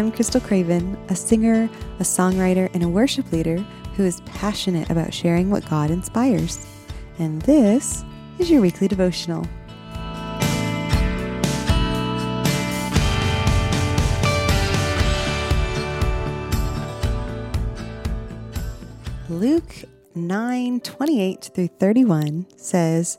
I'm Krystal Craven, a singer, a songwriter, and a worship leader who is passionate about sharing what God inspires. And this is your weekly devotional. Luke 9 28 through 31 says,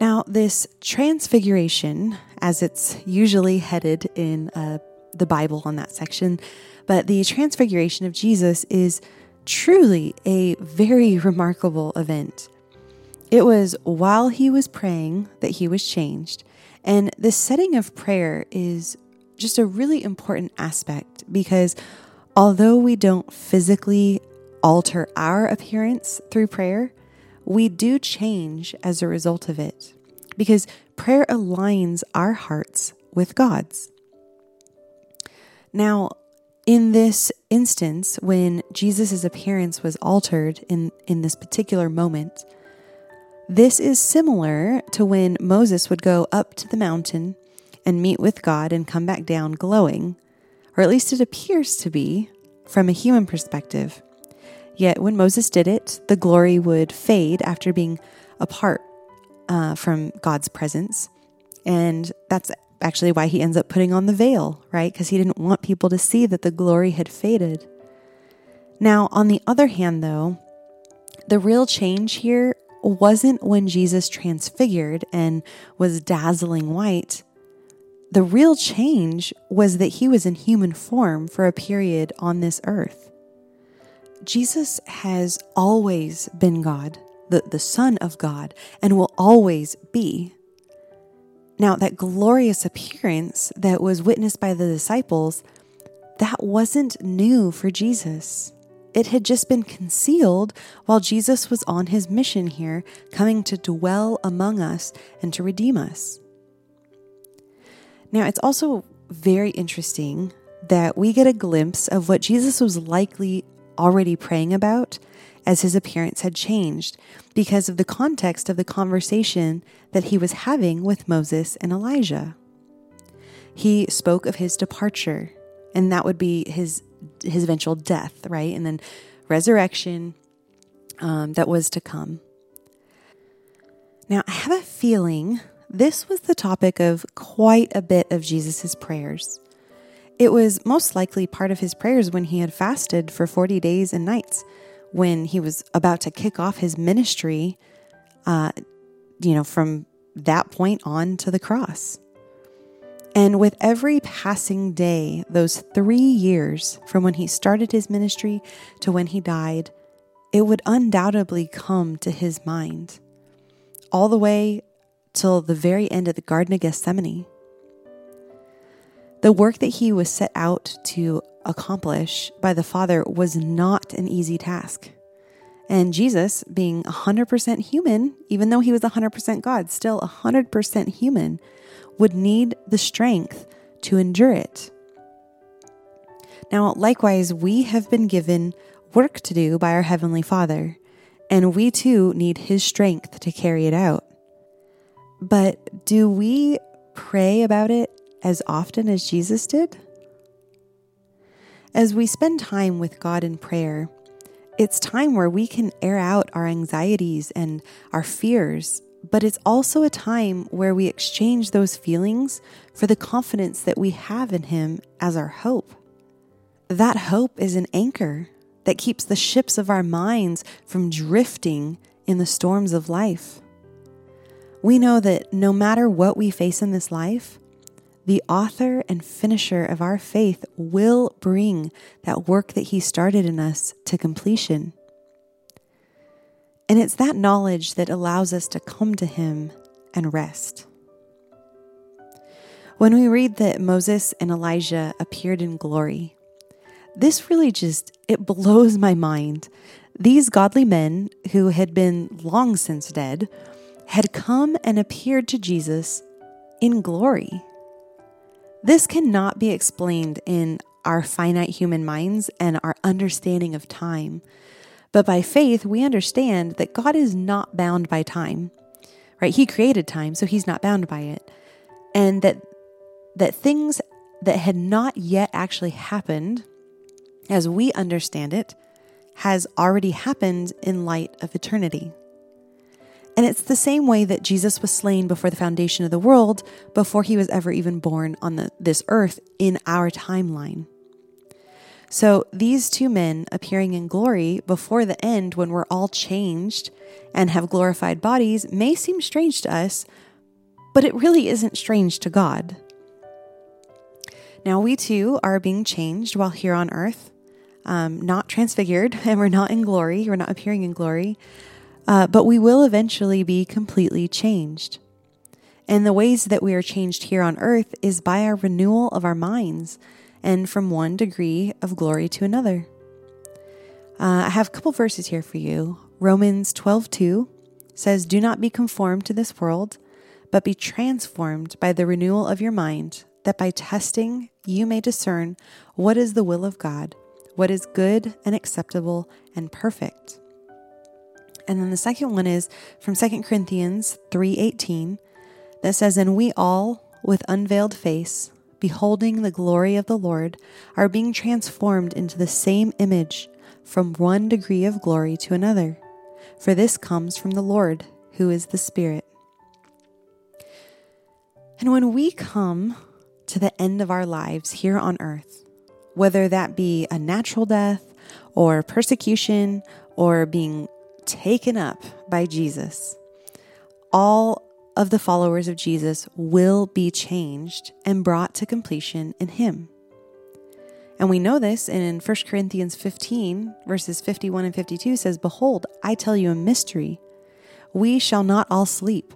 Now, this transfiguration, as it's usually headed in uh, the Bible on that section, but the transfiguration of Jesus is truly a very remarkable event. It was while he was praying that he was changed. And the setting of prayer is just a really important aspect because although we don't physically alter our appearance through prayer, we do change as a result of it because prayer aligns our hearts with God's. Now, in this instance, when Jesus' appearance was altered in, in this particular moment, this is similar to when Moses would go up to the mountain and meet with God and come back down glowing, or at least it appears to be from a human perspective. Yet when Moses did it, the glory would fade after being apart uh, from God's presence. And that's actually why he ends up putting on the veil, right? Because he didn't want people to see that the glory had faded. Now, on the other hand, though, the real change here wasn't when Jesus transfigured and was dazzling white. The real change was that he was in human form for a period on this earth. Jesus has always been God, the, the Son of God, and will always be. Now, that glorious appearance that was witnessed by the disciples, that wasn't new for Jesus. It had just been concealed while Jesus was on his mission here, coming to dwell among us and to redeem us. Now, it's also very interesting that we get a glimpse of what Jesus was likely already praying about as his appearance had changed because of the context of the conversation that he was having with Moses and Elijah. He spoke of his departure, and that would be his his eventual death, right? And then resurrection um, that was to come. Now, I have a feeling this was the topic of quite a bit of Jesus' prayers. It was most likely part of his prayers when he had fasted for 40 days and nights, when he was about to kick off his ministry, uh, you know, from that point on to the cross. And with every passing day, those three years from when he started his ministry to when he died, it would undoubtedly come to his mind, all the way till the very end of the Garden of Gethsemane. The work that he was set out to accomplish by the Father was not an easy task. And Jesus, being 100% human, even though he was 100% God, still 100% human, would need the strength to endure it. Now, likewise, we have been given work to do by our Heavenly Father, and we too need His strength to carry it out. But do we pray about it as often as Jesus did? As we spend time with God in prayer, it's time where we can air out our anxieties and our fears, but it's also a time where we exchange those feelings for the confidence that we have in Him as our hope. That hope is an anchor that keeps the ships of our minds from drifting in the storms of life. We know that no matter what we face in this life, the author and finisher of our faith will bring that work that he started in us to completion. And it's that knowledge that allows us to come to him and rest. When we read that Moses and Elijah appeared in glory, this really just it blows my mind. These godly men who had been long since dead had come and appeared to Jesus in glory. This cannot be explained in our finite human minds and our understanding of time. But by faith, we understand that God is not bound by time, right? He created time, so he's not bound by it. And that, that things that had not yet actually happened, as we understand it, has already happened in light of eternity. And it's the same way that Jesus was slain before the foundation of the world, before he was ever even born on the, this earth in our timeline. So these two men appearing in glory before the end, when we're all changed and have glorified bodies, may seem strange to us, but it really isn't strange to God. Now, we too are being changed while here on earth, um, not transfigured, and we're not in glory, we're not appearing in glory, uh, but we will eventually be completely changed. And the ways that we are changed here on earth is by our renewal of our minds and from one degree of glory to another. Uh, I have a couple verses here for you. Romans 12 2 says, Do not be conformed to this world, but be transformed by the renewal of your mind, that by testing you may discern what is the will of God, what is good and acceptable and perfect. And then the second one is from 2 Corinthians 3:18 that says and we all with unveiled face beholding the glory of the Lord are being transformed into the same image from one degree of glory to another for this comes from the Lord who is the Spirit. And when we come to the end of our lives here on earth, whether that be a natural death or persecution or being taken up by Jesus, all of the followers of Jesus will be changed and brought to completion in Him. And we know this in 1 Corinthians 15, verses 51 and 52 says, Behold, I tell you a mystery. We shall not all sleep,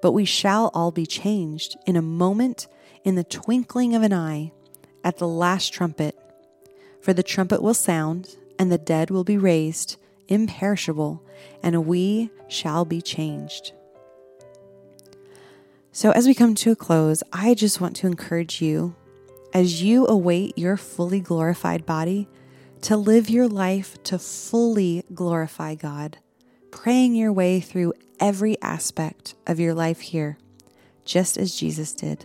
but we shall all be changed in a moment, in the twinkling of an eye, at the last trumpet. For the trumpet will sound, and the dead will be raised imperishable, and we shall be changed. So, as we come to a close, I just want to encourage you as you await your fully glorified body to live your life to fully glorify God, praying your way through every aspect of your life here, just as Jesus did.